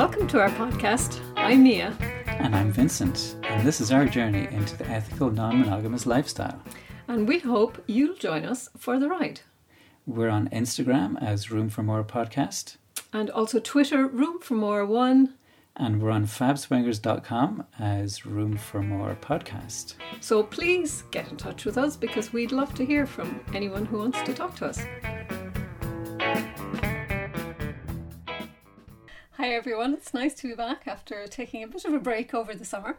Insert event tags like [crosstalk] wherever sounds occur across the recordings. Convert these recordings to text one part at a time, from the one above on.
Welcome to our podcast. I'm Mia. And I'm Vincent, and this is our journey into the ethical non monogamous lifestyle. And we hope you'll join us for the ride. We're on Instagram as Room for More Podcast. And also Twitter, Room for More One. And we're on fabswingers.com as Room for More Podcast. So please get in touch with us because we'd love to hear from anyone who wants to talk to us. Hi everyone, it's nice to be back after taking a bit of a break over the summer.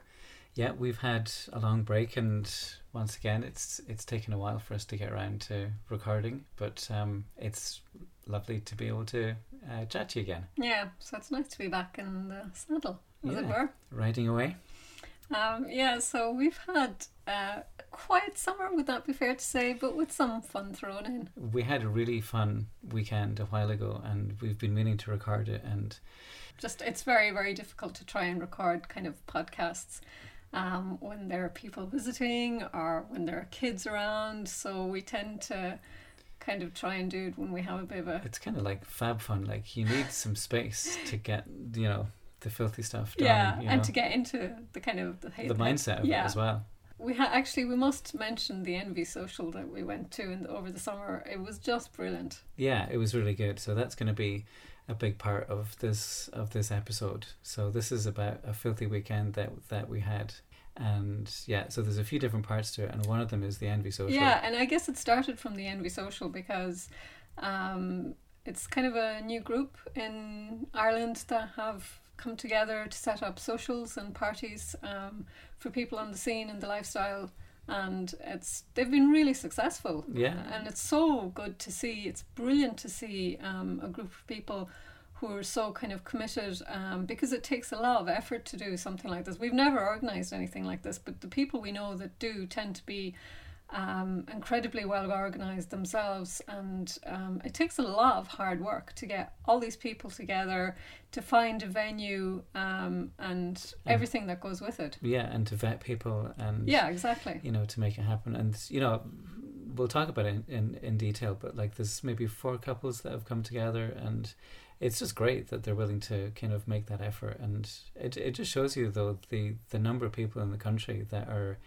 Yeah, we've had a long break, and once again, it's it's taken a while for us to get around to recording, but um, it's lovely to be able to uh, chat to you again. Yeah, so it's nice to be back in the saddle, as yeah, it were. Riding away. Um, yeah, so we've had uh, quiet summer, would that be fair to say, but with some fun thrown in. We had a really fun weekend a while ago, and we've been meaning to record it, and just it's very very difficult to try and record kind of podcasts um, when there are people visiting or when there are kids around. So we tend to kind of try and do it when we have a bit of a. It's kind of like fab fun. Like you need [laughs] some space to get you know the filthy stuff done. Yeah, you and know, to get into the kind of the, the mindset of yeah. it as well. We ha- actually we must mention the Envy Social that we went to in the, over the summer. It was just brilliant. Yeah, it was really good. So that's going to be a big part of this of this episode. So this is about a filthy weekend that that we had. And yeah, so there's a few different parts to it, and one of them is the Envy Social. Yeah, and I guess it started from the Envy Social because um, it's kind of a new group in Ireland that have come together to set up socials and parties um, for people on the scene and the lifestyle. And it's they've been really successful. Yeah. and it's so good to see it's brilliant to see um, a group of people who are so kind of committed um, because it takes a lot of effort to do something like this. We've never organized anything like this but the people we know that do tend to be um, incredibly well organized themselves, and um, it takes a lot of hard work to get all these people together to find a venue um, and everything that goes with it. Yeah, and to vet people and Yeah, exactly. you know to make it happen. And you know, we'll talk about it in, in, in detail. But like, there's maybe four couples that have come together, and it's just great that they're willing to kind of make that effort. And it it just shows you though the the number of people in the country that are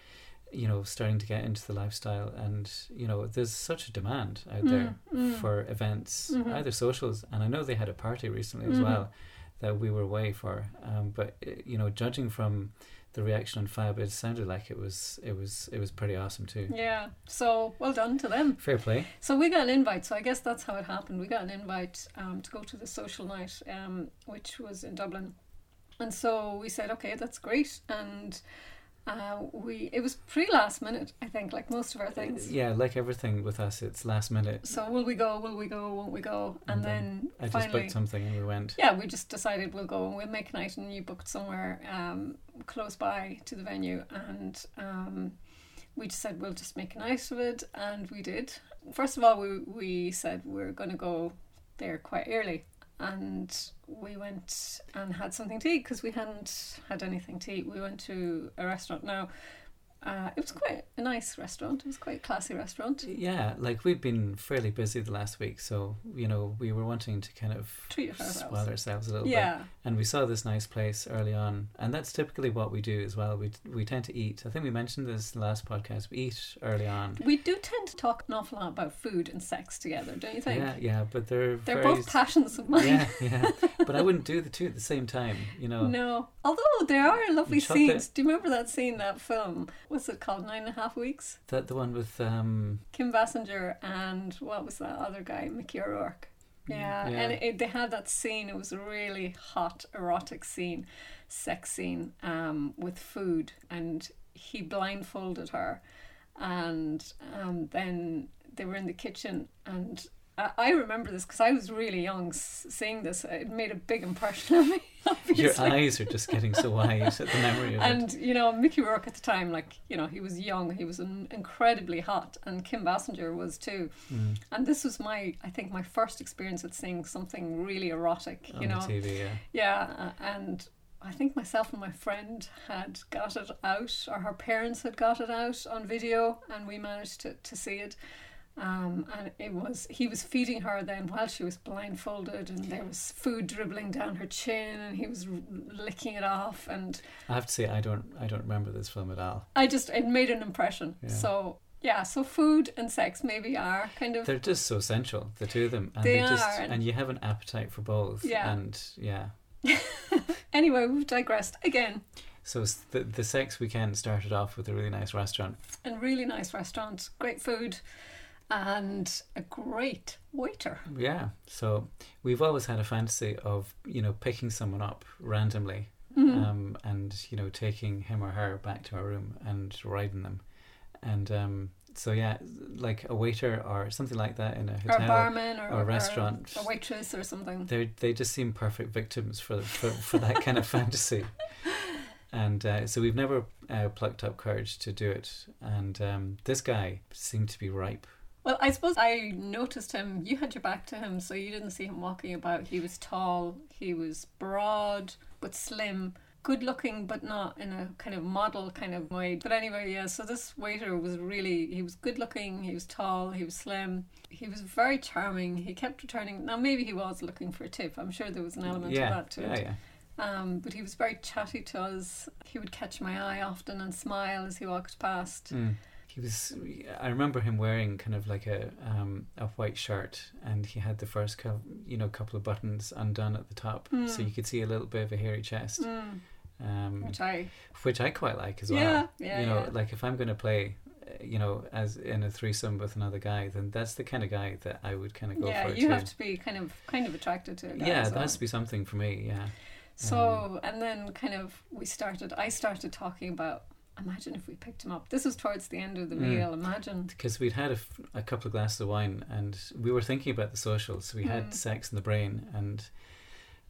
you know starting to get into the lifestyle and you know there's such a demand out there mm. for events Mhm. either socials and i know they had a party recently as Mhm. well that we were away for um, but uh, you know judging from the reaction on fab it sounded like it was it was it was pretty awesome too Yeah, so well done to them. fair play So we got an invite. So I guess that's how it happened. We got an invite um, to go to the social night, um, which was in Dublin, and so we said, okay, that's great. And uh, we it was pretty last minute, I think, like most of our things. yeah like everything with us it's last minute So will we go? Will we go? Won't we go? And, And then, then i just finally, booked something and we went yeah, we just decided we'll go and we'll make a night, and you booked somewhere um, close by to the venue, and um, we just said we'll just make a night of it, and we did. First of all, we we said we're going to go there quite early, and we went and had something to eat because we hadn't had anything to eat. We went to a restaurant now. Uh, it was quite a nice restaurant. It was quite a classy restaurant. yeah like we've been fairly busy the last week so you know we were wanting to kind of Treat ourselves. spoil ourselves a little bit Yeah, and we saw this nice place early on and that's typically what we do as well we we tend to eat i think we mentioned this last podcast we eat early on we do tend to talk an awful lot about food and sex together, don't you think? yeah yeah but they're They're very both passions of mine. yeah yeah [laughs] but i wouldn't do the two at the same time you know No. Although there are lovely scenes. Do you remember that scene, that film? What's it called? Nine and a half weeks? that the one with um Kim Basinger and what was that other guy? Mickey O'Rourke. Yeah, Yeah. and it, they had that scene. It was a really hot, erotic scene, sex scene um, with food, and he blindfolded her, and um, then they were in the kitchen, and I, remember this because I was really young seeing this. It made a big impression on me. [laughs] your eyes are just getting so wide at the memory of it And you know, Mickey Rourke at the time, like you know, he was young, he was in, incredibly hot, and Kim Basinger was too. Mm, And this was my, I think, my first experience at seeing something really erotic. on You know, tv yeah yeah, and I think myself and my friend had got it out, or her parents had got it out on video, and we managed to, to see it. Um, and it was he was feeding her then while she was blindfolded, and there was food dribbling down her chin, and he was r- licking it off, and I have to say I don't I don't remember this film at all. I just it made an impression. Yeah. So yeah, so food and sex maybe are kind of They're just so essential, the two of them, and They just are, and- and you have an appetite for both. Yeah. and yeah. [laughs] anyway. We've digressed again. So the the sex weekend started off with a really nice restaurant. And really nice restaurant, great food, and a great waiter. Yeah. So we've always had a fantasy of you know picking someone up randomly, Mhm. um, and you know taking him or her back to our room and riding them, and um, so yeah, like a waiter or something like that in a hotel or a barman or, or a restaurant. a waitress or something. they they just seem perfect victims for for, for that kind of [laughs] fantasy. And uh, so we've never uh, plucked up courage to do it. And um, this guy seemed to be ripe. Well, I suppose I noticed him. You had your back to him, so you didn't see him walking about. He was tall, he was broad but slim, good looking, but not in a kind of model kind of way. But anyway, yeah, so this waiter was really, he was good looking, he was tall, he was slim, he was very charming. He kept returning. Now, maybe he was looking for a tip. I'm sure there was an element yeah, of that to yeah, it. yeah. Um, but he was very chatty to us. He would catch my eye often and smile as he walked past. Mm. He was. I remember him wearing kind of like a um, a white shirt, and he had the first cou- you know couple of buttons undone at the top, so Mm. you could see a little bit of a hairy chest, Mm, um, which I, which I quite like as well. yeah, yeah, you know, yeah. like if I'm going to play, uh, you know, as in a threesome with another guy, then that's the kind of guy that I would kind of go yeah, for you too. have to be kind of kind of attracted to yeah, as that has to be something for me. Yeah, So and then kind of we started. I started talking about. Imagine if we picked him up. This was towards the end of the Mm. meal. Imagine. because we'd had a, f- a couple of glasses of wine, and we were thinking about the social. So we had Mm. sex in the brain, and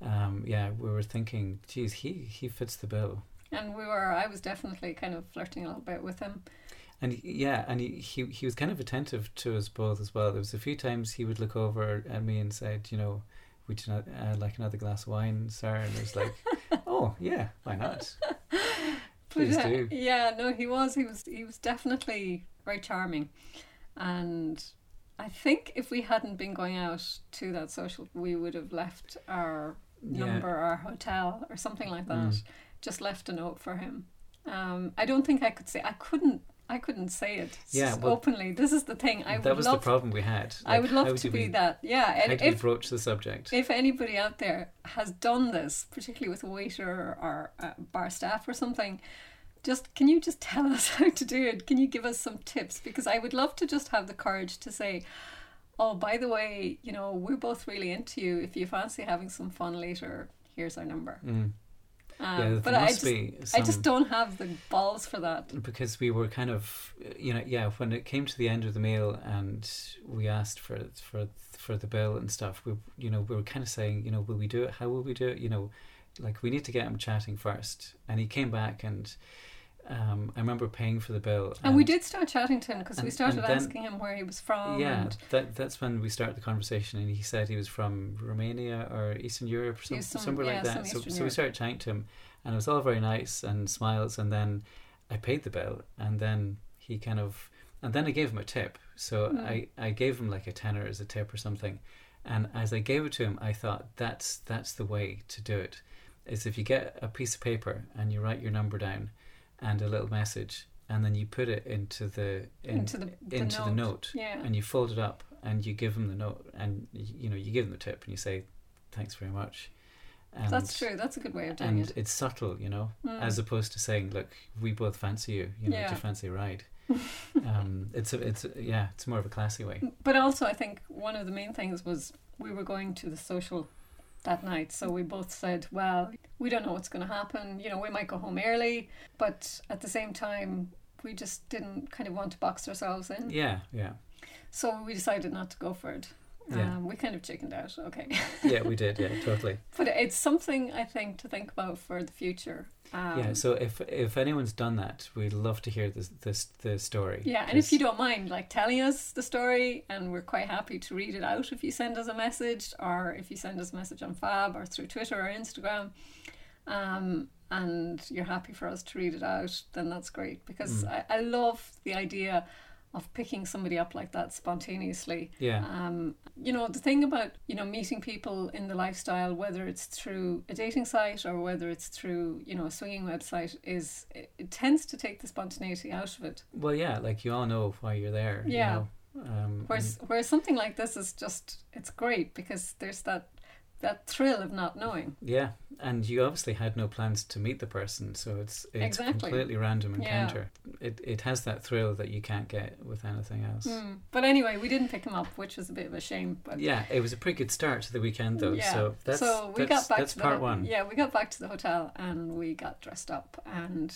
um, yeah, we were thinking, geez, he he fits the bill. And we were. I was definitely kind of flirting a little bit with him. And yeah, and he, he he was kind of attentive to us both as well. There was a few times he would look over at me and said, you know, would you not uh, like another glass of wine, sir? And it was like, [laughs] oh yeah, why not? [laughs] Please But, uh. Yeah, no, he was. He was. He was definitely very charming, and I think if we hadn't been going out to that social, we would have left our Yeah. number, our hotel, or something like that. Mm. Just left a note for him. Um, I don't think I could say. I couldn't. I couldn't say it Yeah, well, openly. This is the thing. I that was love. the problem we had. I would love to be we, that. Yeah, How and you if broach the subject? if anybody out there has done this, particularly with a waiter or uh, bar staff or something, just can you just [laughs] tell us how to do it? Can you give us some tips? Because I would love to just have the courage to say, "Oh, by the way, you know, we're both really into you. If you fancy having some fun later, here's our number." Mm. Um, yeah, but I just, be I just don't have the balls for that. because we were kind of you know yeah when it came to the end of the meal and we asked for for for the bill and stuff we you know we were kind of saying you know will we do it? How will we do it? You know like we need to get him chatting first. And he came back and um, I remember paying for the bill And, we did start chatting to him because we started then- asking him where he was from. yeah and that that's when we started the conversation and he said he was from Romania or Eastern Europe or some, some- somewhere yeah, like that so, so we started chatting to him and it was all very nice and smiles and then I paid the bill and then he kind of and then I gave him a tip so Mm. I, I gave him like a tenner as a tip or something and as I gave it to him I thought that's that's the way to do it is if you get a piece of paper and you write your number down and a little message and then you put it into the in, into the, the into note. the note Yeah. and you fold it up and you give them the note and you know you give them the tip and you say thanks very much and That's true. That's a good way of doing and it. And it's subtle you know Mm. as opposed to saying look we both fancy you you know Yeah. do you fancy a ride [laughs] um it's a, it's a, yeah it's more of a classy way But also, I think one of the main things was we were going to the social that night. So we both said, well, we don't know what's going to happen. You know, we might go home early, but at the same time, we just didn't kind of want to box ourselves in. yeah yeah So we decided not to go for it. Yeah. Um, we kind of chickened out. Okay. [laughs] yeah we did yeah [laughs] totally but it's something I think to think about for the future. Um, yeah so if if anyone's done that we'd love to hear this this the story Yeah, and if you don't mind, like telling us the story, and we're quite happy to read it out if you send us a message, or if you send us a message on Fab or through Twitter or Instagram, um, and you're happy for us to read it out, then that's great because Mm. I, I love the idea of picking somebody up like that spontaneously. Yeah. Um, you know, the thing about, you know, meeting people in the lifestyle, whether it's through a dating site or whether it's through, you know, a swinging website, is it, it tends to take the spontaneity out of it. Well, yeah, like you all know why you're there. Yeah. You know? um, Whereas, whereas something like this is just, it's great because there's that that thrill of not knowing. Yeah, and you obviously had no plans to meet the person, so it's it's Exactly. completely random Yeah. encounter. It it has that thrill that you can't get with anything else. Mm. But anyway, we didn't pick him up, which was a bit of a shame. But Yeah, it was a pretty good start to the weekend though. Yeah. So that's so we that's, got back that's to the part one. Yeah, we got back to the hotel and we got dressed up and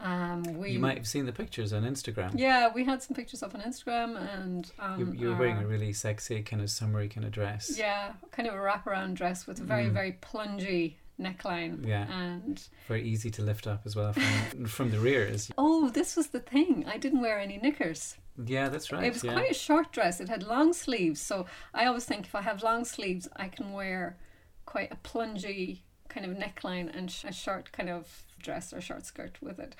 um we You might have seen the pictures on Instagram. yeah we had some pictures up on Instagram and um You, you were wearing a really sexy kind of summery kind of dress. yeah kind of a wraparound dress with a very Mm. very plungy neckline Yeah. and Very easy to lift up as well from [laughs] from the rear. Is oh this was the thing I didn't wear any knickers yeah, that's right. it was yeah. quite a short dress it had long sleeves so I always think if I have long sleeves I can wear quite a plungy kind of neckline and sh- a short kind of dress or short skirt with it.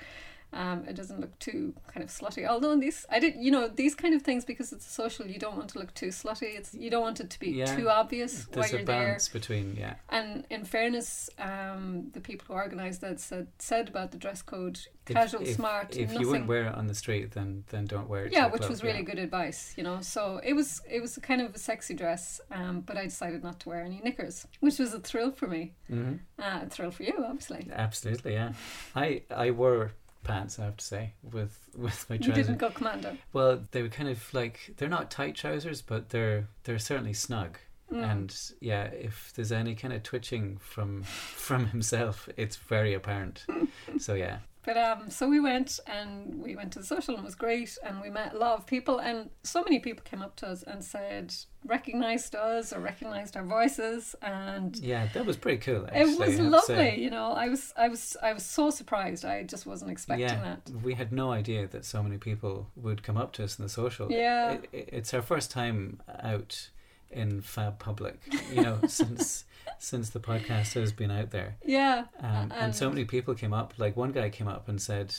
Um, it doesn't look too kind of slutty. Although in these, I did, you know, these kind of things because it's social. You don't want to look too slutty. It's you don't want it to be Yeah. too obvious while you're a there. balance between yeah. And in fairness, um, the people who organised that said said about the dress code: If- casual, if- smart, If nothing. you wouldn't wear it on the street, then then don't wear it. yeah, which club, was really yeah. good advice, you know. So it was it was kind of a sexy dress, um, but I decided not to wear any knickers, which was a thrill for me. hmm Uh, a thrill for you, obviously. Absolutely, yeah. I I wore pants. I have to say with [laughs] with my trousers. You didn't go commando. Well, they were kind of like they're not tight trousers, but they're they're certainly snug. Mm. And yeah, if there's any kind of twitching from [laughs] from himself, it's very apparent. [laughs] so yeah, But um, so we went and we went to the social and it was great and we met a lot of people and so many people came up to us and said recognized us or recognized our voices and yeah, that was pretty cool. Actually, it was I have to lovely. You know, I was I was I was so surprised. I just wasn't expecting yeah, that. we had no idea that so many people would come up to us in the social. Yeah. It, it, it's our first time out in Fab Public, you know, [laughs] since since the podcast has been out there. Yeah. Um, and, so many people came up. Like one guy came up and said,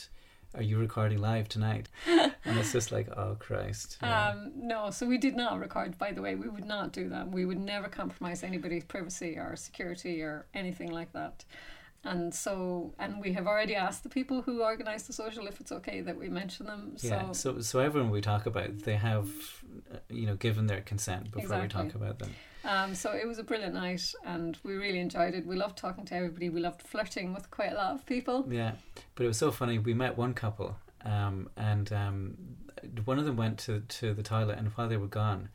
"Are you recording live tonight?" [laughs] and it's just like, "Oh Christ!" yeah. Um, no, so we did not record, by the way. We would not do that. We would never compromise anybody's privacy or security or anything like that. And so, and we have already asked the people who organised the social if it's okay that we mention them. So, yeah. So so everyone we talk about, they have, uh, you know, given their consent before we talk about them. Um, so it was a brilliant night and we really enjoyed it. We loved talking to everybody. We loved flirting with quite a lot of people. Yeah, but it was so funny. We met one couple, um, and um, one of them went to to the toilet, and while they were gone,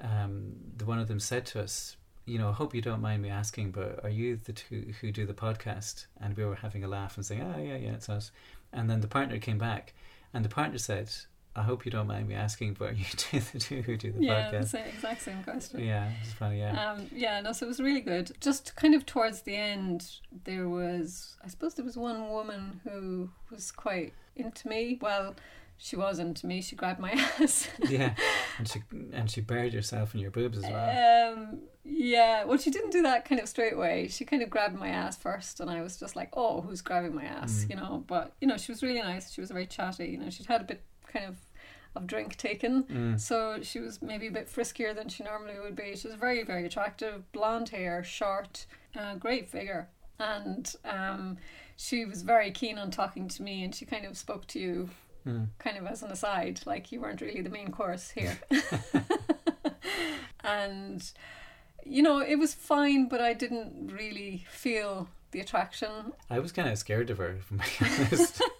um, the one of them said to us, "You know, I hope you don't mind me asking, but are you the two who do the podcast?" And we were having a laugh and saying, "Oh yeah, yeah, it's us." And then the partner came back, and the partner said, "I hope you don't mind me asking, but you [laughs] do the two who do the yeah, podcast?" same, exact same question. Yeah, it's funny. Yeah, Um, yeah, no, so it was really good. Just kind of towards the end, there was, I suppose there was one woman who was quite into me. Well, she was into me. She grabbed my [laughs] ass. yeah, and she and she buried herself in your boobs as well. Um, yeah, well, she didn't do that kind of straight away. She kind of grabbed my ass first, and I was just like, oh, who's grabbing my ass? Mm. You know, but, you know, she was really nice. She was very chatty. You know, she'd had a bit kind of of drink taken. Mm. So she was maybe a bit friskier than she normally would be. She was very, very attractive, blonde hair, short, uh, great figure. And um, she was very keen on talking to me, and she kind of spoke to you Mm. kind of as an aside, like you weren't really the main course here. [laughs] [laughs] and, you know, it was fine, but I didn't really feel the attraction. I was kind of scared of her, if I'm honest. [laughs]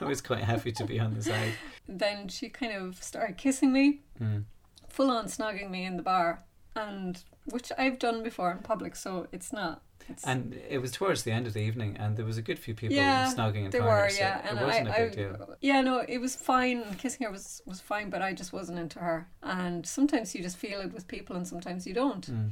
I was quite happy to be on the side. [laughs] Then she kind of started kissing me. Mm. full on snogging me in the bar, and which I've done before in public, so it's not. It's, And it was towards the end of the evening, and there was a good few people Yeah, snogging in there were, yeah, so and it wasn't I, a big I, deal. yeah, no, it was fine. Kissing her was was fine, but I just wasn't into her. And sometimes you just feel it with people, and sometimes you don't. Mm.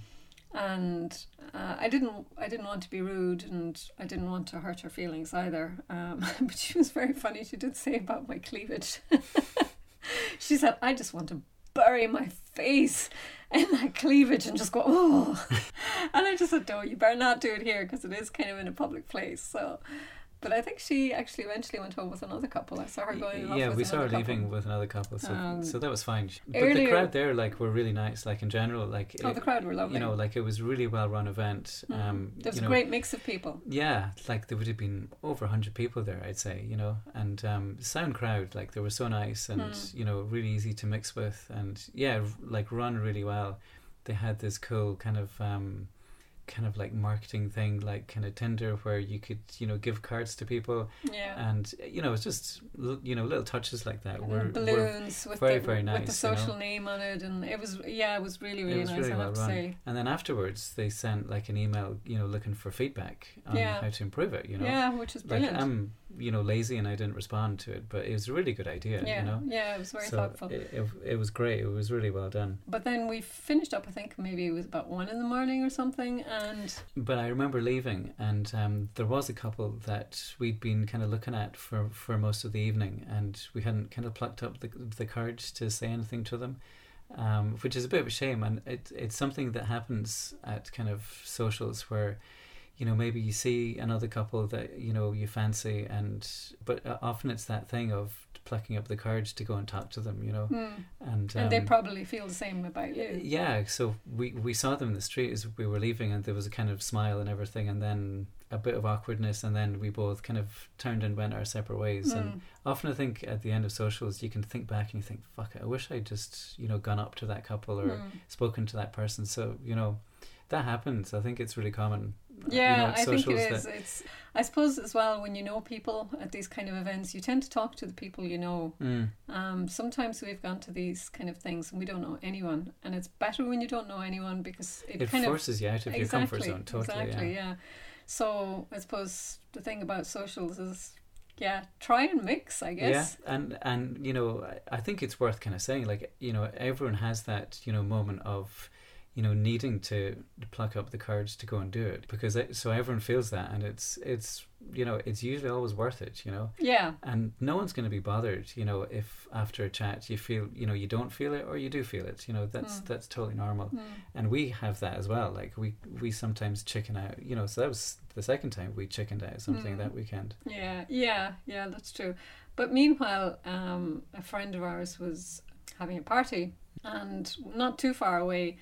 And uh, I didn't, I didn't want to be rude, and I didn't want to hurt her feelings either. Um, [laughs] but she was very funny. She did say about my cleavage. [laughs] she said, "I just want to bury my face in that cleavage and just go oh." [laughs] and I just said, "No, you better not do it here because it is kind of in a public place." So, But I think she actually eventually went home with another couple. I saw her going. yeah, with we saw her another leaving couple. with another couple, so Um, so that was fine. But the crowd there, like, were really nice. Like in general, like Oh, it- the crowd were lovely. you know, like it was a really well run event. Mm. Um, there was a know, great mix of people. Yeah, like there would have been over hundred people there, I'd say, you know, and um, sound crowd, like they were so nice and Mm. you know really easy to mix with, and yeah, like run really well. They had this cool kind of um, kind of like marketing thing, like kind of Tinder, where you could you know give cards to people, Yeah. and you know it's just you know little touches like that. Were, were balloons with very, the very with the nice, you know. social name on it, and it was yeah, it was really really was nice. really I well have to run. say. and then afterwards they sent like an email, you know, looking for feedback on Yeah. how to improve it. You know, Yeah, which is like brilliant. Um, You know lazy and I didn't respond to it, but it was a really good idea. yeah, You know, yeah, it was very so thoughtful. It, it, it was great. It was really well done. But then we finished up. I think maybe it was about one in the morning or something, and But I remember leaving, and um, there was a couple that we'd been kind of looking at for, for most of the evening, and we hadn't kind of plucked up the the courage to say anything to them, um, which is a bit of a shame. And it it's something that happens at kind of socials where, you know, maybe you see another couple that you know you fancy, and but uh, often it's that thing of plucking up the courage to go and talk to them, you know, hmm, and and they um, probably feel the same about you. yeah, so we we saw them in the street as we were leaving, and there was a kind of smile and everything, and then a bit of awkwardness, and then we both kind of turned and went our separate ways. And Hmm. often I think at the end of socials, you can think back and you think, "Fuck, it, I wish I'd just you know gone up to that couple or Hmm. spoken to that person." So you know, that happens. I think it's really common. Yeah, you know, I think it is. that- It's I suppose as well when you know people at these kind of events, you tend to talk to the people you know. Mm, Um, sometimes we've gone to these kind of things and we don't know anyone, and it's better when you don't know anyone because it, it kind forces you out of of your comfort zone. Totally. exactly, yeah. yeah. So I suppose the thing about socials is, yeah, try and mix. I guess. Yeah, and and you know, I think it's worth kind of saying, like you know, everyone has that you know moment of, you know, needing to pluck up the courage to go and do it because it, so everyone feels that, and it's it's you know, it's usually always worth it, you know, Yeah. and no one's going to be bothered, you know, if after a chat you feel you know you don't feel it or you do feel it, you know, that's Mm. that's totally normal, Mm. and we have that as well. Like we we sometimes chicken out, you know, so that was the second time we chickened out something Mm. that weekend. Yeah, yeah, yeah, that's true. But meanwhile, um, a friend of ours was having a party and not too far away.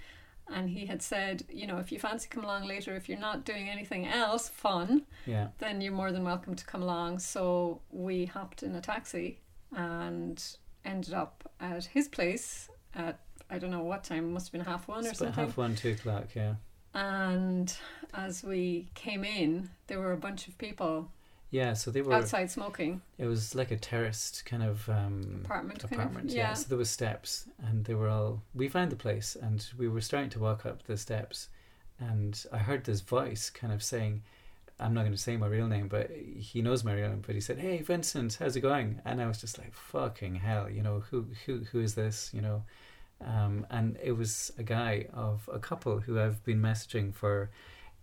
And he had said, you know, if you fancy come along later, if you're not doing anything else fun, Yeah. then you're more than welcome to come along. So we hopped in a taxi and ended up at his place at, I don't know what time, must have been half one or It's about something. half one, two o'clock. Yeah. And as we came in, there were a bunch of people Yeah, so they were. outside smoking. It was like a terraced kind of um, Apartment kind of- apartment. yeah. yeah. So there was steps, and they were all. We found the place, and we were starting to walk up the steps, and I heard this voice kind of saying, "I'm not going to say my real name, but he knows my real name." But he said, "Hey, Vincent, how's it going?" And I was just like, "Fucking hell, you know who who who is this?" You know. Um, and it was a guy of a couple who I've been messaging for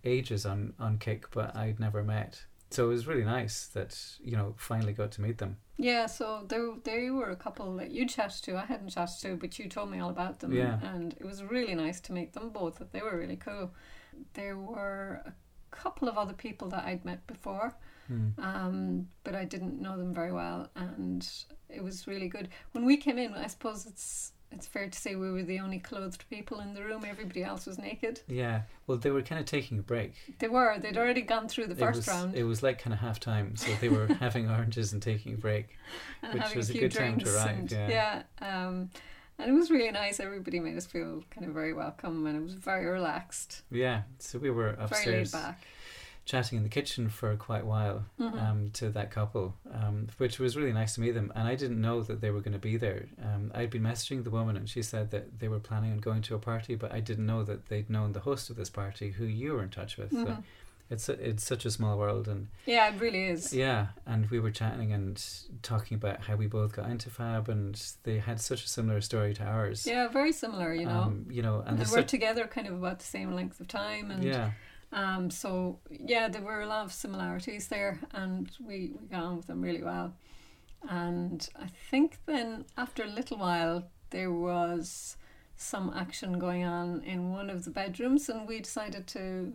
ages on, on Kik, but I'd never met. So it was really nice that, you know, finally got to meet them. Yeah, so there they were a couple that you chatted to. I hadn't chatted to, but you told me all about them. Yeah. And it was really nice to meet them both. They were really cool. There were a couple of other people that I'd met before, Hmm. um, but I didn't know them very well, and it was really good. When we came in, I suppose it's it's fair to say we were the only clothed people in the room. Everybody else was naked. Yeah, well, they were kind of taking a break. They were. They'd already gone through the it first was, round It was like kind of half time, so they were [laughs] having oranges and taking a break. and which was a a good time to arrive, and, yeah. um, and it was really nice. Everybody made us feel kind of very welcome, and it was very relaxed, Yeah, so we were very laid upstairs back. Chatting in the kitchen for quite a while Mhm. um, to that couple, um, which was really nice to meet them. And I didn't know that they were going to be there. Um, I'd been messaging the woman, and she said that they were planning on going to a party, but I didn't know that they'd known the host of this party, who you were in touch with. So Mhm. it's a, it's such a small world, and Yeah, it really is. yeah, and we were chatting and talking about how we both got into Fab, and they had such a similar story to ours. Yeah, very similar, you know. um, you know, and, and we're such- together kind of about the same length of time, and yeah, um, so yeah, there were a lot of similarities there, and we we got on with them really well. And I think then after a little while, there was some action going on in one of the bedrooms, and we decided to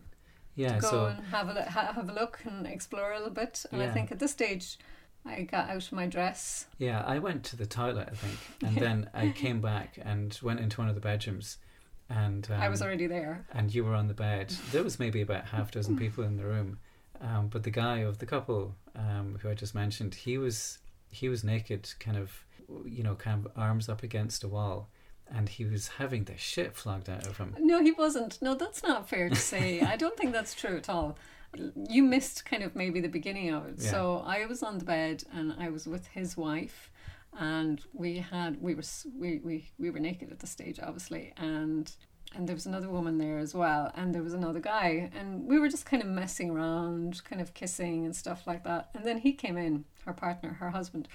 Yeah, to go so and have a ha- have a look and explore a little bit. And I think at this stage, I got out of my dress. yeah, I went to the toilet, I think, and [laughs] then I came back and went into one of the bedrooms, and um, I was already there. and you were on the bed. There was maybe about half dozen people in the room, um, but the guy of the couple um, who I just mentioned, he was he was naked, kind of, you know, kind of arms up against a wall, and he was having the shit flogged out of him. No, he wasn't. No, that's not fair to say. [laughs] I don't think that's true at all. You missed kind of maybe the beginning of it. Yeah. So I was on the bed and I was with his wife, and we had we were we we, we were naked at the stage, obviously, and and there was another woman there as well, and there was another guy, and we were just kind of messing around, kind of kissing and stuff like that. And then he came in, her partner, her husband,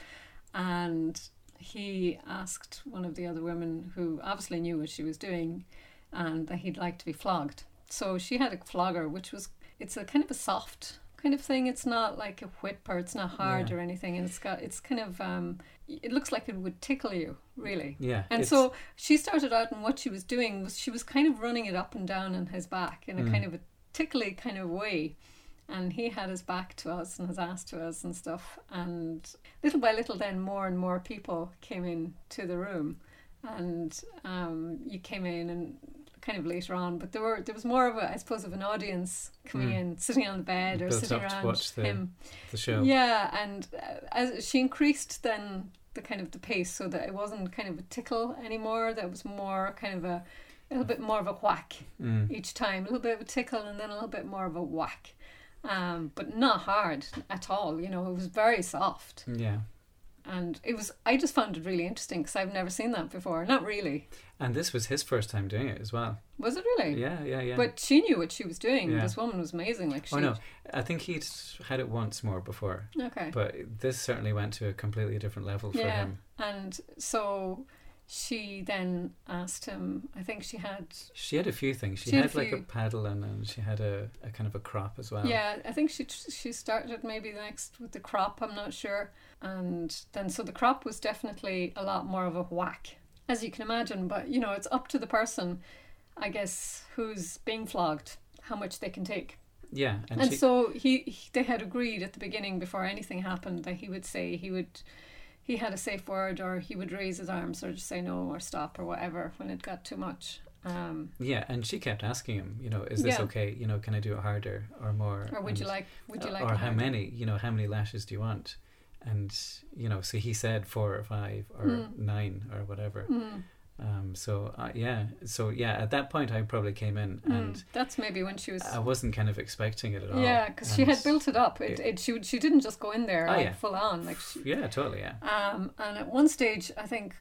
and he asked one of the other women who obviously knew what she was doing and that he'd like to be flogged. So she had a flogger, which was it's a kind of a soft kind of thing. It's not like a whip or it's not hard Yeah. or anything, and it's got it's kind of um, it looks like it would tickle you really. Yeah, And it's- so she started out, and what she was doing was she was kind of running it up and down on his back in a Mm. kind of a tickly kind of way. And he had his back to us and his ass to us and stuff. And little by little, then more and more people came in to the room, and um, you came in and kind of later on. But there were there was more of a I suppose of an audience coming Mm. in, sitting on the bed or Built sitting up to around watch the him. the show. Yeah, and uh, as she increased then the kind of the pace so that it wasn't kind of a tickle anymore. That was more kind of a, a little bit more of a whack Mm. each time. A little bit of a tickle and then a little bit more of a whack. Um, but not hard at all. You know, it was very soft, Yeah. And it was. I just found it really interesting because I've never seen that before. Not really. And this was his first time doing it as well. Was it really? Yeah, yeah, yeah. But she knew what she was doing. Yeah. This woman was amazing. Like oh, she. oh no, I think he'd had it once more before, Okay. but this certainly went to a completely different level for Yeah. him. And so she then asked him, I think she had, She had a few things. She, She had had, a like a paddle and, and she had a, a kind of a crop as well. yeah, I think she she started maybe next with the crop, I'm not sure. And then so the crop was definitely a lot more of a whack, as you can imagine. But, you know, it's up to the person, I guess, who's being flogged, how much they can take. Yeah, and, And, she, so he, he they had agreed at the beginning before anything happened that he would say he would he had a safe word or he would raise his arms or just say no or stop or whatever when it got too much. Um, yeah, and she kept asking him, you know, is this Yeah. okay? You know, can I do it harder or more? or would you like would you like or how many? You know, how many lashes do you want? And you know, so he said four or five or Mm. nine or whatever. Mm, Um, so uh, yeah, so yeah, at that point I probably came in mm. and that's maybe when she was I wasn't kind of expecting it at all. yeah because she had built it up. It, it- it she she didn't just go in there Oh, like yeah. full on like she, Yeah, totally. Yeah. Um, and at one stage, I think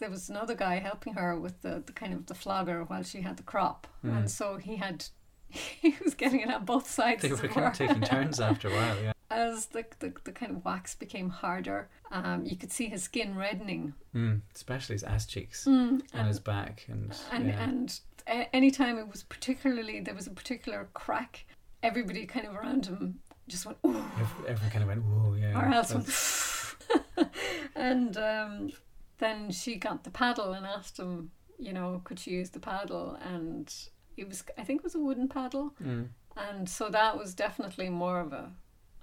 there was another guy helping her with the, the kind of the flogger while she had the crop, Mm. and so he had [laughs] he was getting it on both sides. They were kind of taking turns after a while. [laughs] Yeah. As the, the the kind of wax became harder, um, you could see his skin reddening, Mm, especially his ass cheeks mm, and and his back and, and, yeah. and a- anytime it was particularly there was a particular crack, everybody kind of around him just went ooh. Ev- everyone kind of went, "Whoa, yeah." or else went [laughs] and um, then she got the paddle and asked him you know could she use the paddle and it was i think it was a wooden paddle Mm, and so that was definitely more of a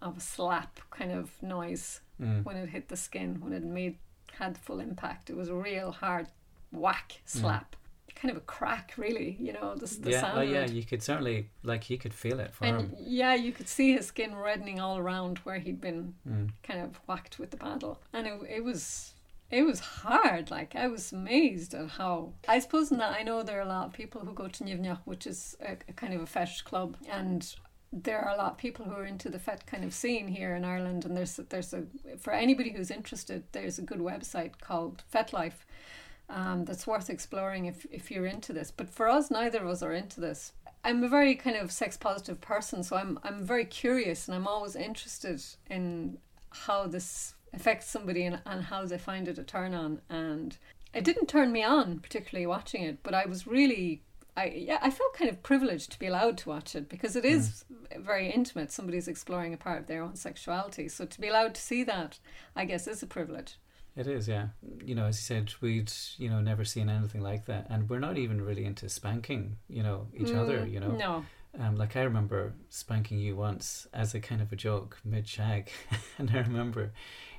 of a slap kind of noise mm. when it hit the skin when it made had full impact it was a real hard whack slap kind of a crack really you know the, the yeah, sound oh yeah, you could certainly like he could feel it for and him. yeah you could see his skin reddening all around where he'd been Mm. kind of whacked with the paddle and it, it was it was hard like i was amazed at how i suppose in that i know there are a lot of people who go to Nivnyach, which is a, a kind of a fetish club and there are a lot of people who are into the fet kind of scene here in ireland and there's there's a for anybody who's interested there's a good website called fetlife um, that's worth exploring if, if you're into this but for us neither of us are into this I'm a very kind of sex positive person, so I'm I'm very curious and I'm always interested in how this affects somebody and, and how they find it a turn on. And it didn't turn me on particularly watching it, but I was really I yeah I felt kind of privileged to be allowed to watch it because it is very intimate. Somebody's exploring a part of their own sexuality, so to be allowed to see that, I guess, is a privilege. It is, yeah. You know, as you said, we'd you know never seen anything like that, and we're not even really into spanking, you know, each other. Mm, You know, no, Um, like I remember spanking you once as a kind of a joke mid shag, [laughs] and I remember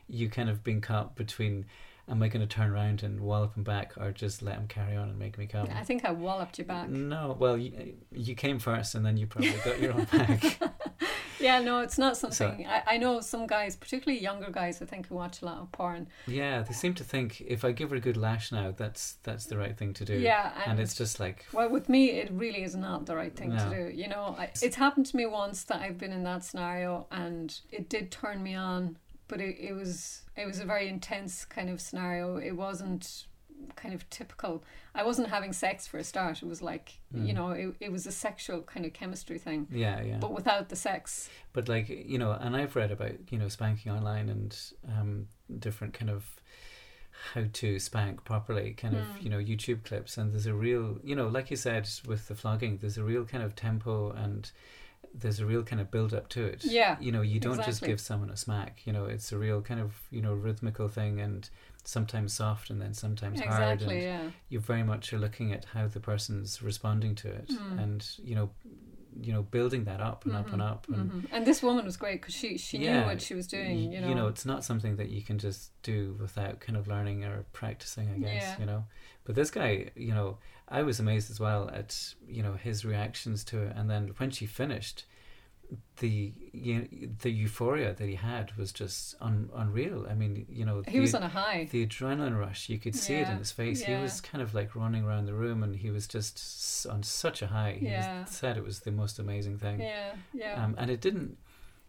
you kind of being caught between am I going to turn around and wallop him back or just let him carry on and make me come? I think I walloped you back. No, well, you, you came first and then you probably got your own back. [laughs] [laughs] yeah, no, it's not something. So, I, I know some guys, particularly younger guys, I think, who watch a lot of porn. Yeah, they seem to think if I give her a good lash now, that's that's the right thing to do. Yeah, and, and it's just like. Well, with me, it really is not the right thing no. to do. You know, I, it's happened to me once that I've been in that scenario, and it did turn me on but it, it was it was a very intense kind of scenario. It wasn't kind of typical. I wasn't having sex for a start. It was like mm. you know, it, it was a sexual kind of chemistry thing. Yeah, yeah. But without the sex. But like you know, and I've read about you know spanking online and um, different kind of how to spank properly kind of mm. you know youtube clips and there's a real you know like you said with the flogging there's a real kind of tempo and there's a real kind of build up to it. Yeah. You know, you don't exactly. just give someone a smack. You know, it's a real kind of, you know, rhythmical thing and sometimes soft and then sometimes exactly, hard. And yeah. you very much are looking at how the person's responding to it mm. and, you know, you know, building that up and mm-hmm. up and up. And, mm-hmm. and this woman was great because she, she yeah, knew what she was doing, you know. You know, it's not something that you can just do without kind of learning or practicing, I guess, yeah. you know. But this guy, you know, I was amazed as well at, you know, his reactions to it. And then when she finished, the you the euphoria that he had was just un, unreal. I mean, you know, he the, was on a high. The adrenaline rush, you could see yeah. it in his face. Yeah. He was kind of like running around the room, and he was just on such a high. He was, said it was the most amazing thing. Yeah, yeah. Um, and it didn't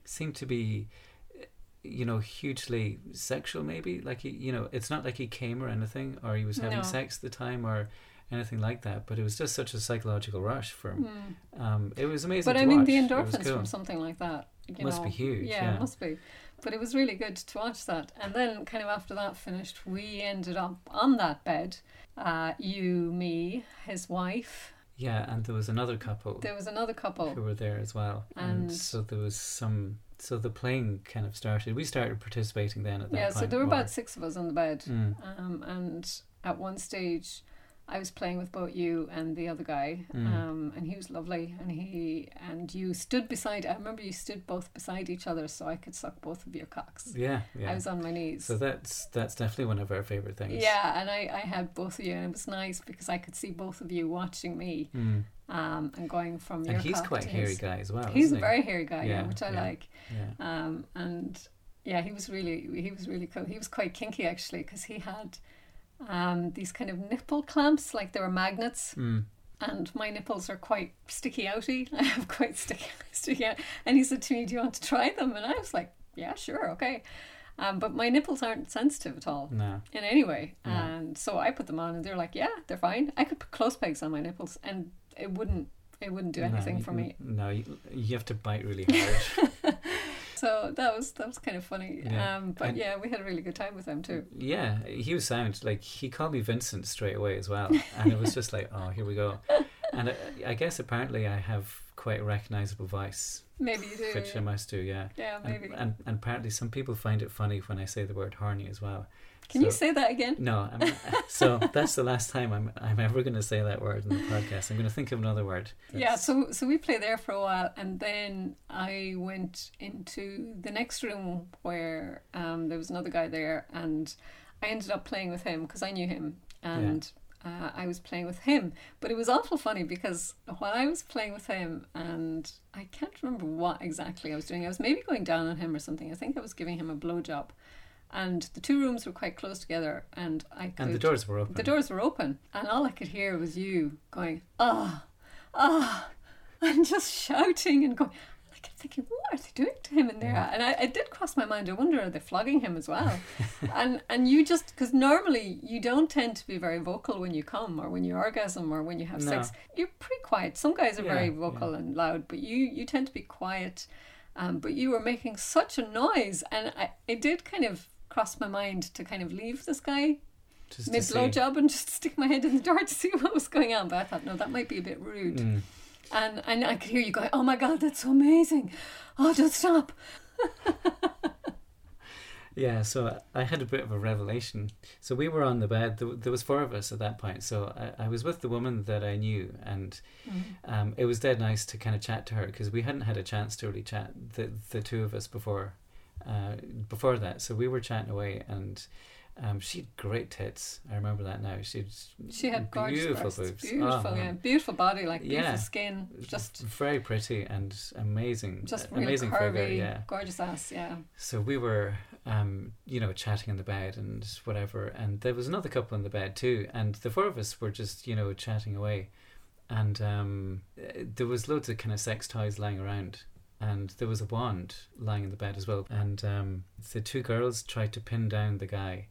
seem to be, you know, hugely sexual. Maybe like he, you know, it's not like he came or anything, or he was having No. sex at the time, or anything like that. But it was just such a psychological rush for him. Mm. Um, it was amazing. But I mean, watch. the endorphins cool. from something like that. You Must know, be huge, Yeah, yeah. it must be. But it was really good to watch that. And then, kind of after that finished, we ended up on that bed. Uh, you, me, his wife. Yeah, and there was another couple There was another couple. who were there as well, and, And- so there was some. So the playing kind of started. We started participating then at that Yeah, so there were about six of us on the bed. Mm, Um, and at one stage, I was playing with both you and the other guy, Mm. um, and he was lovely. And he and you stood beside. I remember you stood both beside each other, so I could suck both of your cocks. yeah, yeah. I was on my knees. so that's that's definitely one of our favorite things. yeah, and I, I had both of you, and it was nice because I could see both of you watching me Mm. um, and going from your And he's cock quite to hairy his. guy as well. He's a he? very hairy guy, yeah, Yeah, which I yeah. like. yeah. Um, and yeah, he was really he was really cool. He was quite kinky actually because he had um, these kind of nipple clamps, like they were magnets. Mm. And my nipples are quite sticky outy. [laughs] I have quite sticky, [laughs] sticky out. And he said to me, "Do you want to try them?" And I was like, "Yeah, sure, okay." Um, but my nipples aren't sensitive at all No. in any way. No. And so I put them on, and they're like, "Yeah, they're fine." I could put clothes pegs on my nipples, and it wouldn't it wouldn't do anything no, for me. No, you, you have to bite really hard. [laughs] So that was that was kind of funny. Yeah. Um, but And- yeah, we had a really good time with them too. yeah, he was sound. Like he called me Vincent straight away as well, [laughs] and it was just like, oh, here we go. And I, I guess apparently I have quite a recognizable voice, Maybe you do. which I must do. Yeah. yeah, And, maybe. and and apparently some people find it funny when I say the word horny as well. Can you say that again? No, I'm, [laughs] so that's the last time I'm I'm ever going to say that word in the podcast. I'm going to think of another word. Yeah, so so we played there for a while, and then I went into the next room where um, there was another guy there, and I ended up playing with him because I knew him, and uh, I was playing with him. But it was awful funny because while I was playing with him, and I can't remember what exactly I was doing. I was maybe going down on him or something. I think I was giving him a blowjob, and the two rooms were quite close together, and I could and the doors were open. the doors were open, and all I could hear was you going, ah, ah, and just shouting and going. I kept thinking, what are they doing to him in there? Yeah. And I, it did cross my mind. I wonder are they flogging him as well? [laughs] and and you just because normally you don't tend to be very vocal when you come or when you orgasm or when you have No. sex. You're pretty quiet. Some guys are very Yeah, vocal and loud, but you you tend to be quiet. Um, but you were making such a noise, and I, it did kind of cross my mind to kind of leave this guy Just mid blowjob and just [laughs] stick my head in the door to see what was going on. But I thought, no, that might be a bit rude. Mm. And and I could hear you going, oh my god, that's so amazing. Oh, don't stop. [laughs] Yeah, so I had a bit of a revelation. So we were on the bed. There, there was four of us at that point. So I, I was with the woman that I knew, and Mm. um, it was dead nice to kind of chat to her because we hadn't had a chance to really chat the the two of us before uh, before that. So we were chatting away, and um, she had great tits. I remember that now. She She had beautiful boobs. Beautiful, Oh, yeah. Beautiful body, like beautiful Yeah. skin. Just very pretty and amazing. just uh, real amazing curvy, figure. Yeah. gorgeous ass, yeah. So we were, um, you know, chatting in the bed and whatever, and there was another couple in the bed too, and the four of us were just, you know, chatting away, and um, there was loads of kind of sex toys lying around, and there was a wand lying in the bed as well, and um, the two girls tried to pin down the guy.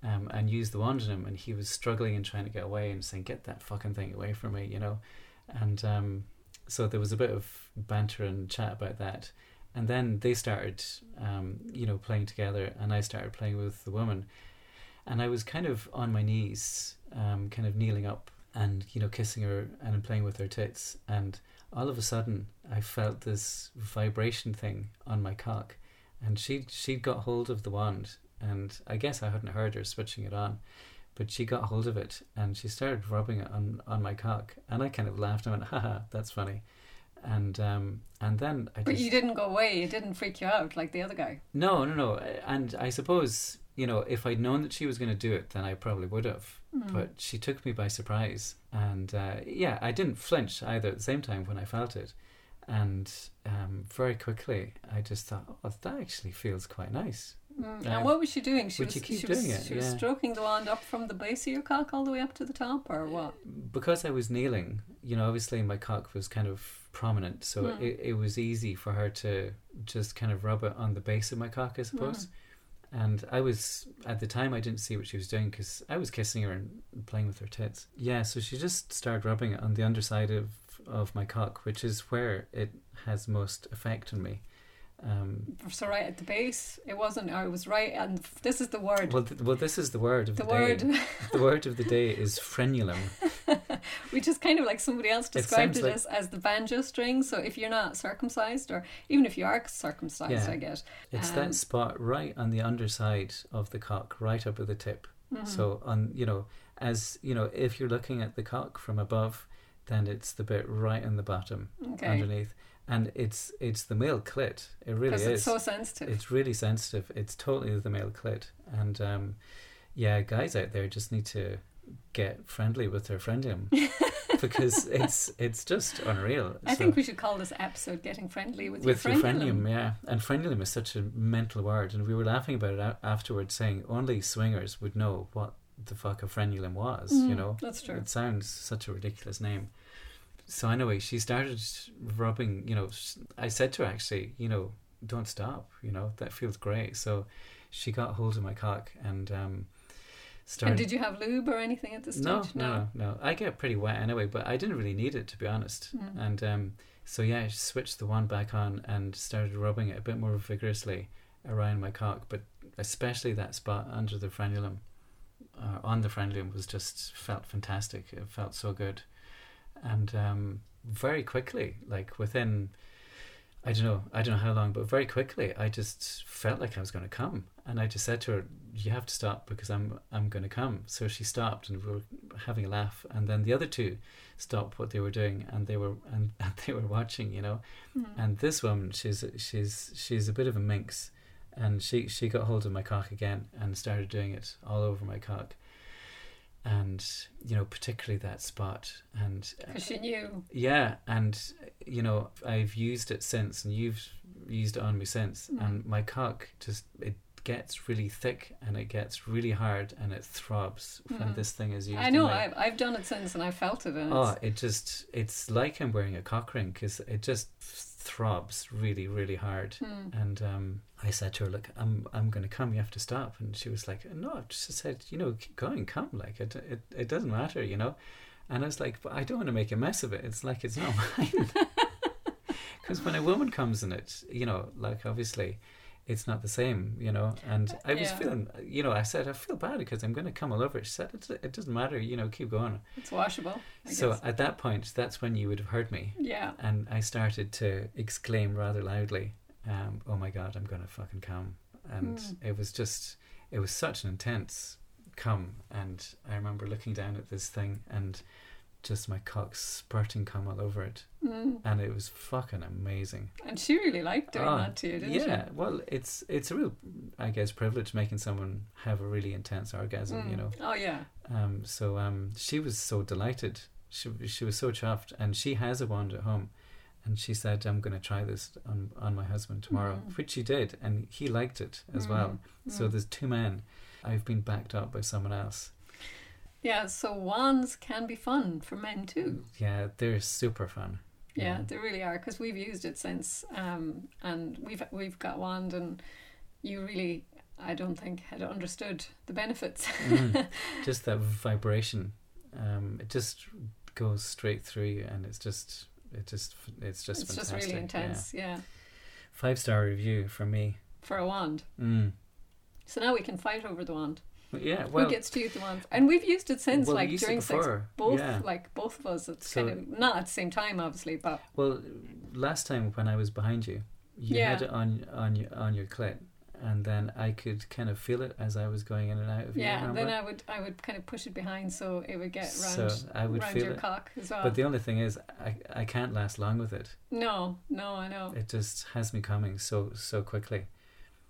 Um, and use the wand on him, and he was struggling and trying to get away and saying, "Get that fucking thing away from me," you know. And um, so there was a bit of banter and chat about that, and then they started um, you know playing together. And i started playing with the woman. And i was kind of on my knees um, kind of kneeling up and you know kissing her and playing with her tits. And all of a sudden i felt this vibration thing on my cock and she she'd got hold of the wand and i guess i hadn't heard her switching it on but she got hold of it and she started rubbing it on, on my cock and i kind of laughed and went haha that's funny and um, and then I But you didn't go away. It didn't freak you out like the other guy. no, no, no. And I suppose, you know, if I'd known that she was going to do it, then I probably would have. Mm. But she took me by surprise. And uh, yeah, I didn't flinch either at the same time when I felt it. And um, very quickly, I just thought, oh, that actually feels quite nice. Mm. Yeah. And what was she doing? She was, she was, it? She was Yeah. stroking the wand up from the base of your cock all the way up to the top, or what? Because I was kneeling, you know, obviously my cock was kind of prominent. So Mm. it, it was easy for her to just kind of rub it on the base of my cock, I suppose. And I was, at the time, I didn't see what she was doing because I was kissing her and playing with her tits. Yeah, so she just started rubbing it on the underside of, of my cock, which is where it has most effect on me. Um, So right at the base, it wasn't. It was right, and this is the word. well, th- well, this is the word of the the, word, day. The word of the day is frenulum. [laughs] [laughs] which is kind of like somebody else described sounds it, like- as, as the banjo string. So if you're not circumcised, or even if you are circumcised, Yeah. I guess It's Um, that spot right on the underside of the cock, right up at the tip. Mhm. So on, you know, as you know, if you're looking at the cock from above, then it's the bit right on the bottom okay, underneath, and it's it's the male clit. It really because is. it's so sensitive. It's really sensitive. It's totally the male clit, and um, yeah, guys out there just need to get friendly with their frenulum [laughs] because it's it's just unreal. I So- think we should call this episode "Getting Friendly with, with Your your Friend." frenulum, yeah. And frenulum is such a mental word, and we were laughing about it a- afterwards, saying only swingers would know what the fuck a frenulum was. you Mm, know, that's true. It sounds such a ridiculous name. So anyway, she started rubbing. You know, I said to her actually, you know, don't stop. You know, that feels great. So she got hold of my cock and um, started. And did you have lube or anything at this stage? No, no, no, no. I get pretty wet anyway, but I didn't really need it to be honest. Mm. And um, so yeah, I switched the wand back on and started rubbing it a bit more vigorously around my cock, but especially that spot under the frenulum, uh, on the frenulum, was just felt fantastic. It felt so good, and um, very quickly, like within. I don't know. I don't know how long, but very quickly, I just felt like I was going to come, and I just said to her, "You have to stop because I'm I'm going to come." So she stopped, and we were having a laugh, and then the other two stopped what they were doing, and they were and, [laughs] and they were watching, you know. Mm. And this woman, she's she's she's a bit of a minx, and she she got hold of my cock again and started doing it all over my cock, and you know particularly that spot, and Because she knew. yeah, and you know I've used it since, and you've used it on me since, Mm. and my cock just it gets really thick and it gets really hard and it throbs when Mm. this thing is used. I know. my- I've, I've done it since, and I felt it. And Oh, it just, it's like I'm wearing a cock ring because it just throbs really, really hard. Mm. And um, I said to her, look, I'm, I'm going to come, you have to stop. And she was like, no, I just said, you know, keep going, come. Like, it, it, it doesn't matter, you know. And I was like, but I don't want to make a mess of it. It's like, it's not [laughs] mine. [laughs] [laughs] Because when a woman comes in it, you know, like, obviously, it's not the same, you know. And I was Yeah. feeling, you know, I said, I feel bad because I'm going to come all over. She said, it, it doesn't matter, you know, keep going. it's washable. I So guess. at that point, that's when you would have heard me, yeah. and I started to exclaim rather loudly, um, "Oh my god, I'm gonna fucking come!" and Mm. it was just it was such an intense come. and I remember looking down at this thing and just my cock spurting cum all over it, Mm. and it was fucking amazing. And she really liked doing Oh, that to you, didn't she? yeah, well, it's it's a real, I guess, privilege making someone have a really intense orgasm. You Mm. know, Oh yeah. um, so um, she was so delighted. She she was so chuffed, and she has a wand at home, and she said, "I'm going to try this on on my husband tomorrow," Mhm. which she did, and he liked it as well. Mm. So Mm. there's two men. I've been backed up by someone else. Yeah, so wands can be fun for men too. Yeah, they're super fun. Yeah, they really are because we've used it since, um, and we've we've got wand, and you really, I don't think, had understood the benefits. Mm. [laughs] just that vibration, um, it just goes straight through you, and it's just it just it's just it's fantastic. just really intense, yeah. Five star review from me. for a wand. Mm. So now we can fight over the wand. Yeah, well, Who gets to use the wand? And we've used it since, well, we like during sex. Both, yeah. like both of us. It's So- kind of not at the same time, obviously, but Well, last time when I was behind you, you Yeah. had it on on your on your clit, and then I could kind of feel it as I was going in and out of you. yeah. Then I would I would kind of push it behind so it would get so round I would round feel your it. cock as well. But the only thing is, I I can't last long with it. no, no, I know. It just has me coming so so quickly.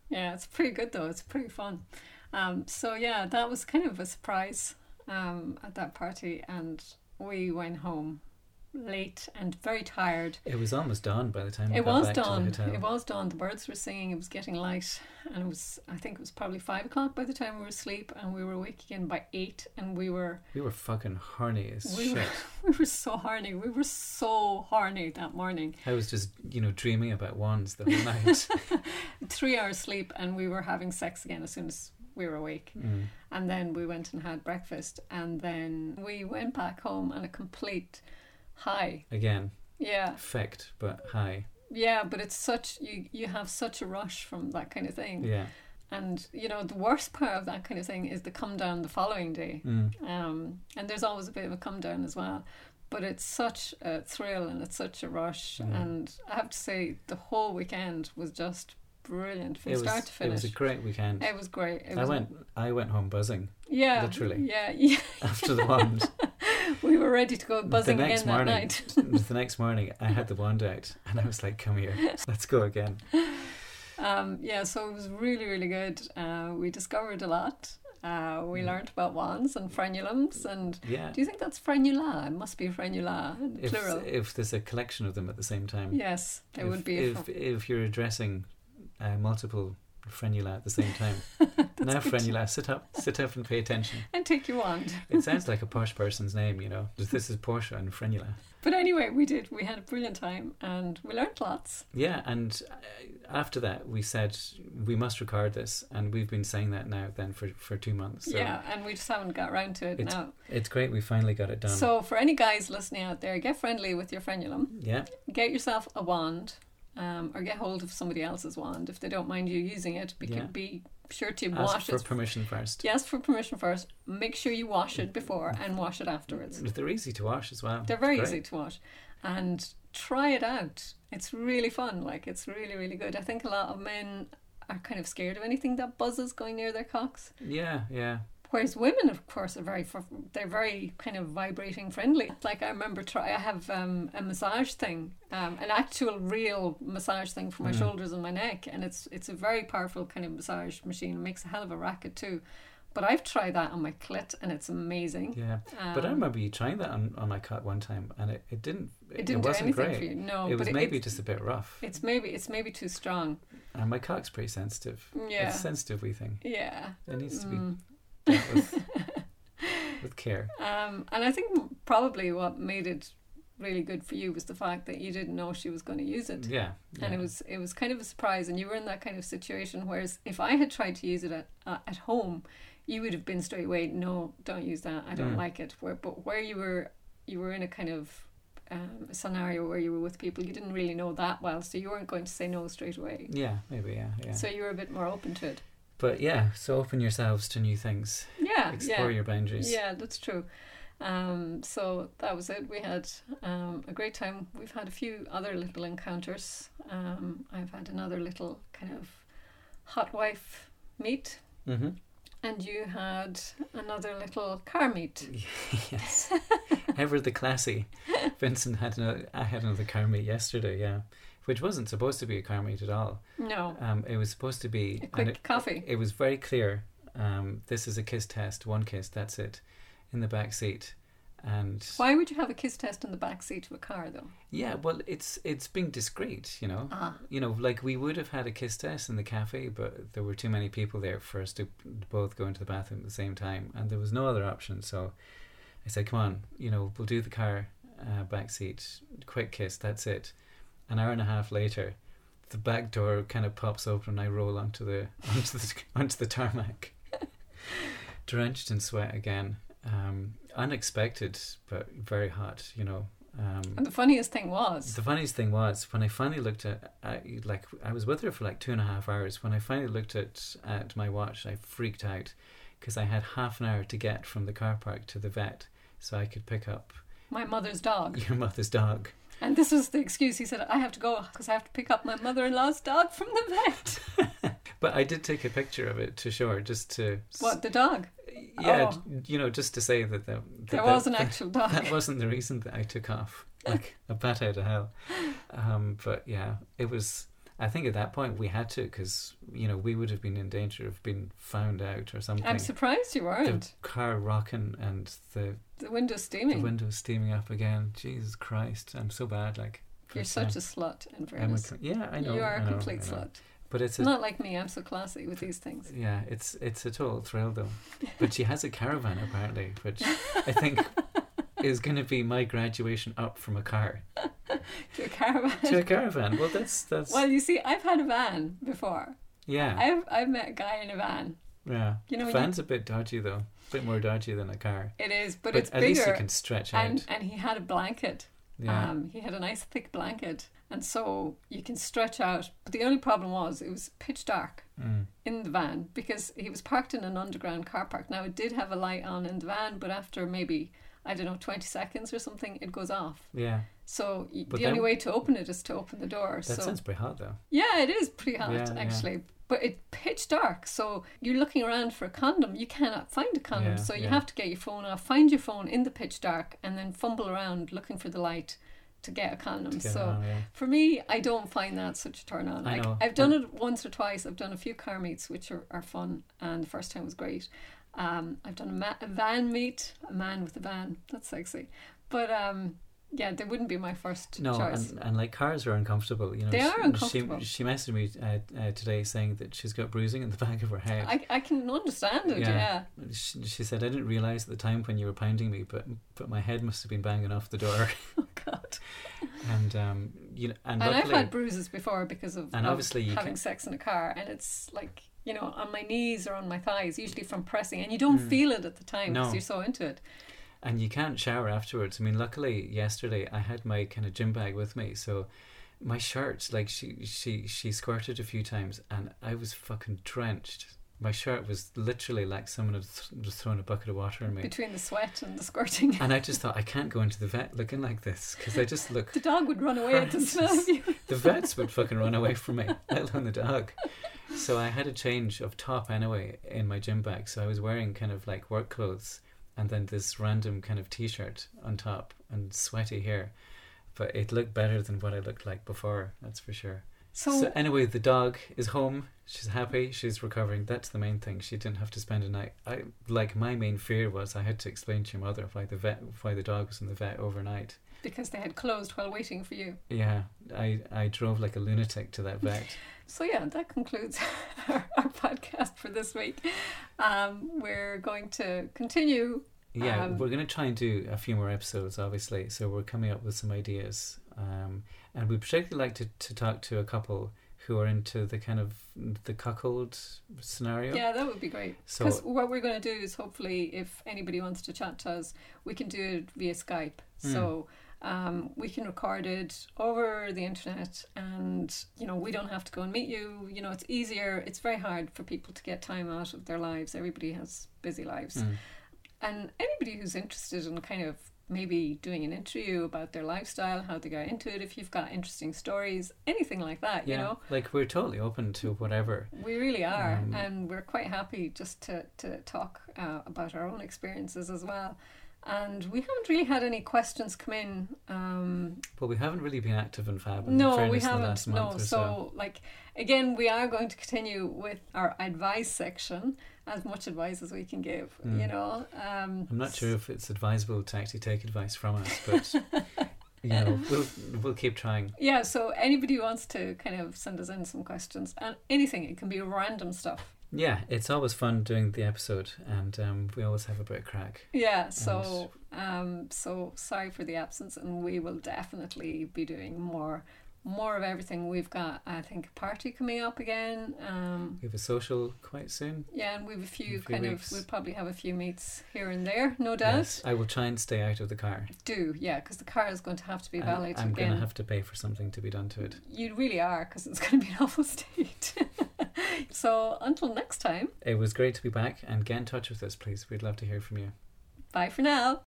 Yeah, it's pretty good though. It's pretty fun. Um, so yeah, that was kind of a surprise um, at that party, and we went home late and very tired. It was almost dawn by the time we It got was back dawn. to the hotel. It was dawn. The birds were singing. It was getting light, and it was. I think it was probably five o'clock by the time we were asleep, and we were awake again by eight, and we were We were fucking horny as We were- shit. [laughs] we were so horny. We were so horny that morning. I was just you know dreaming about wands the whole night. [laughs] Three hours sleep, and we were having sex again as soon as we were awake. mm. And then we went and had breakfast, and then we went back home on a complete high. Again, Yeah, effect but high. yeah, but it's such you you have such a rush from that kind of thing. Yeah. And you know the worst part of that kind of thing is the come down the following day. Mm. Um, and there's always a bit of a come down as well. But it's such a thrill and it's such a rush. Mm. And I have to say, the whole weekend was just brilliant from It was start to it was a great weekend. It was great. It I was, went I went home buzzing yeah, literally. Yeah, yeah. [laughs] after the wand. [laughs] We were ready to go buzzing the next again that morning, night. [laughs] the next morning, I had the wand out, and I was like, "Come here, let's go again." Um, yeah, so it was really, really good. Uh, we discovered a lot. Uh, we Mm. learned about wands and frenulums. And Yeah. do you think that's frenula? It must be frenula, If plural. if there's a collection of them at the same time, yes, there if, would be. If if you're addressing uh, multiple frenula at the same time, [laughs] now frenula, sit up, sit up, and pay attention. and take your wand. It sounds [laughs] like a posh person's name, you know. This is Portia and frenula. But anyway, we did. We had a brilliant time and we learned lots. Yeah, and uh, after that, we said we must record this, and we've been saying that now then for for two months. So yeah, and we just haven't got around to it It's now. it's great. We finally got it done. So, for any guys listening out there, get friendly with your frenulum. yeah, Get yourself a wand um, or get hold of somebody else's wand if they don't mind you using it. Be, Yeah. be sure to ask wash for it. For permission first. Yes, for permission first. Make sure you wash it before and wash it afterwards. They're easy to wash as well. They're very Great. easy to wash. And try it out. It's really fun. Like, it's really, really good. I think a lot of men are kind of scared of anything that buzzes going near their cocks. Yeah, yeah. Whereas women, of course, are very they're very kind of vibrating friendly. Like I remember, try I have um, a massage thing, um, an actual real massage thing for my Mm. shoulders and my neck, and it's it's a very powerful kind of massage machine. It makes a hell of a racket too. But I've tried that on my clit, and it's amazing. Yeah, but I Um, remember you trying that on, on my cut one time, and it, it didn't. it didn't do wasn't anything great. for you. No, it was it, maybe just a bit rough, it's maybe it's maybe too strong. and my cock's pretty sensitive. Yeah, It's sensitive wee thing. yeah. It needs to be Mm. Dealt with [laughs] with care. Um, and I think probably what made it really good for you was the fact that you didn't know she was going to use it. Yeah, and it was it was kind of a surprise and you were in that kind of situation whereas if i had tried to use it at, uh, at home you would have been straight away no don't use that i don't Mm. like it where but where you were you were in a kind of um, scenario where you were with people you didn't really know that well so you weren't going to say no straight away Yeah, maybe. Yeah, yeah. so you were a bit more open to it but yeah, so open yourselves to new things. yeah Explore yeah your boundaries. yeah that's true um, so that was it we had um, a great time we've had a few other little encounters um, i've had another little kind of hot wife meet, hmm and you had another little car meet. [laughs] yes. Ever the classy. [laughs] Vincent had another, I had another car meet yesterday, yeah. Which wasn't supposed to be a car meet at all. No, Um, it was supposed to be a quick it, coffee. it was very clear. Um, this is a kiss test, one kiss, that's it, in the back seat. And Why would you have a kiss test in the back seat of a car, though? yeah, well, it's it's being discreet, you know. Ah, You know, like we would have had a kiss test in the cafe, but there were too many people there for us to both go into the bathroom at the same time, and there was no other option. So I said, "Come on, you know, we'll do the car uh, back seat, quick kiss, that's it." An hour and a half later, the back door kind of pops open, and I roll onto the [laughs] onto the onto the tarmac, [laughs] drenched in sweat again. Um, unexpected, but very hot. You know. Um, and the funniest thing was, the funniest thing was when I finally looked at, I, like I was with her for like two and a half hours. When I finally looked at at my watch, I freaked out because I had half an hour to get from the car park to the vet, so I could pick up my mother's dog. [laughs] your mother's dog. And this was the excuse. He said, I have to go because I have to pick up my mother in law's dog from the vet. [laughs] But I did take a picture of it to show her, just to What, the dog? yeah, Oh. you know, just to say that, the, that There that- was an actual dog. That wasn't the reason that I took off, like [laughs] a bat out of hell. Um, but yeah, it was. I think at that point we had to, because you know we would have been in danger of being found out or something. I'm surprised you the weren't. car rocking and the The window's the steaming. windows steaming up again. Jesus Christ, I'm so bad. Like You're such a slut, in I'm a, yeah, I know. you are a know, complete slut. But it's a Not like me, I'm so classy with these things. yeah, it's it's a total thrill though. But she has a caravan apparently, which [laughs] I think is going to be my graduation up from a car [laughs] To a caravan. to a caravan. Well, that's that's Well, you see, I've had a van before. yeah, I've I've met a guy in a van. yeah. You know, when you- van's a bit dodgy though, a bit more dodgy than a car. It is, but, But, it's at bigger. least you can stretch out. and and he had a blanket. yeah, Um, he had a nice thick blanket, and so you can stretch out. But the only problem was it was pitch dark mm, in the van because he was parked in an underground car park. Now it did have a light on in the van, but after maybe I don't know twenty seconds or something, it goes off. yeah. So y- the only way to open it is to open the door. That so sounds pretty hot though. yeah, it is pretty hot Yeah, yeah. actually. But it's pitch dark, so you're looking around for a condom. You cannot find a condom, Yeah, so you yeah. have to get your phone off, find your phone in the pitch dark, and then fumble around looking for the light to get a condom. Get so on, yeah. for me, I don't find that such a turn on. I Like know. I've done it once or twice. I've done a few car meets, which are, are fun, and the first time was great. Um, I've done a, ma- a van meet, a man with a van. That's sexy, but um, yeah, they wouldn't be my first No, choice. and, and like cars are uncomfortable. You know, They she, are uncomfortable. She, she messaged me uh, uh, today saying that she's got bruising in the [laughs] back of her head. I, I can understand it. Yeah. yeah. She, she said, "I didn't realize at the time when you were pounding me, but but my head must have been banging off the door." [laughs] Oh God. [laughs] and um, you know, and, And I've had bruises before because of, And obviously you having can- sex in a car, and it's like you know on my knees or on my thighs, usually from pressing, and you don't Mm. feel it at the time because No. you're so into it. and you can't shower afterwards. I mean, luckily yesterday I had my kind of gym bag with me, so my shirt, like she she she squirted a few times, and I was fucking drenched. My shirt was literally like someone had th- just thrown a bucket of water on me. Between the sweat and the squirting, And I just [laughs] thought I can't go into the vet looking like this because I just look. [laughs] the dog would run away at the smell of you. The vets would fucking run away from me, [laughs] let alone the dog. So I had a change of top anyway in my gym bag. So I was wearing kind of like work clothes and then this random kind of t-shirt on top and sweaty hair. But it looked better than what I looked like before, that's for sure. So, So, anyway, the dog is home. She's happy. She's recovering. That's the main thing. She didn't have to spend a night. I like my main fear was I had to explain to your mother why the vet, why the dog was in the vet overnight. because they had closed while waiting for you. Yeah, I I drove like a lunatic to that vet. [laughs] So yeah, that concludes [laughs] our, our podcast for this week. Um, we're going to continue. Yeah, Um, we're going to try and do a few more episodes, obviously. So we're coming up with some ideas, um, and we particularly like to, to talk to a couple who are into the kind of the cuckold scenario. Yeah, that would be great. So- Because what we're going to do is hopefully, if anybody wants to chat to us, we can do it via Skype. Hmm. So um, we can record it over the internet, and you know we don't have to go and meet you. You know, it's easier. It's very hard for people to get time out of their lives. Everybody has busy lives, Mm. and anybody who's interested in kind of maybe doing an interview about their lifestyle, how they got into it, if you've got interesting stories, anything like that, yeah, you know. like we're totally open to whatever. We really are, Um, and we're quite happy just to, to talk uh, about our own experiences as well. And we haven't really had any questions come in. Um, But we haven't really been active in Fab. In no, we fairness, in the haven't. No, or so, like again, we are going to continue with our advice section, as much advice as we can give. Mm. You know, um, I'm not sure if it's advisable to actually take advice from us, but [laughs] you know, we'll we'll keep trying. Yeah, so anybody who wants to kind of send us in some questions and anything, it can be random stuff. Yeah, it's always fun doing the episode, and um, we always have a bit of crack. Yeah, so um, so sorry for the absence, and we will definitely be doing more more of everything. We've got, I think, a party coming up again. Um, We have a social quite soon. yeah, and we've a few, a few kind weeks. of. We'll probably have a few meets here and there, no doubt. Yes, I will try and stay out of the car. Do yeah, because the car is going to have to be And validated I'm going to have to pay for something to be done to it. You really are, because it's going to be an [laughs] awful state. [laughs] so until next time, It was great to be back, and get in touch with us, please. We'd love to hear from you. bye for now.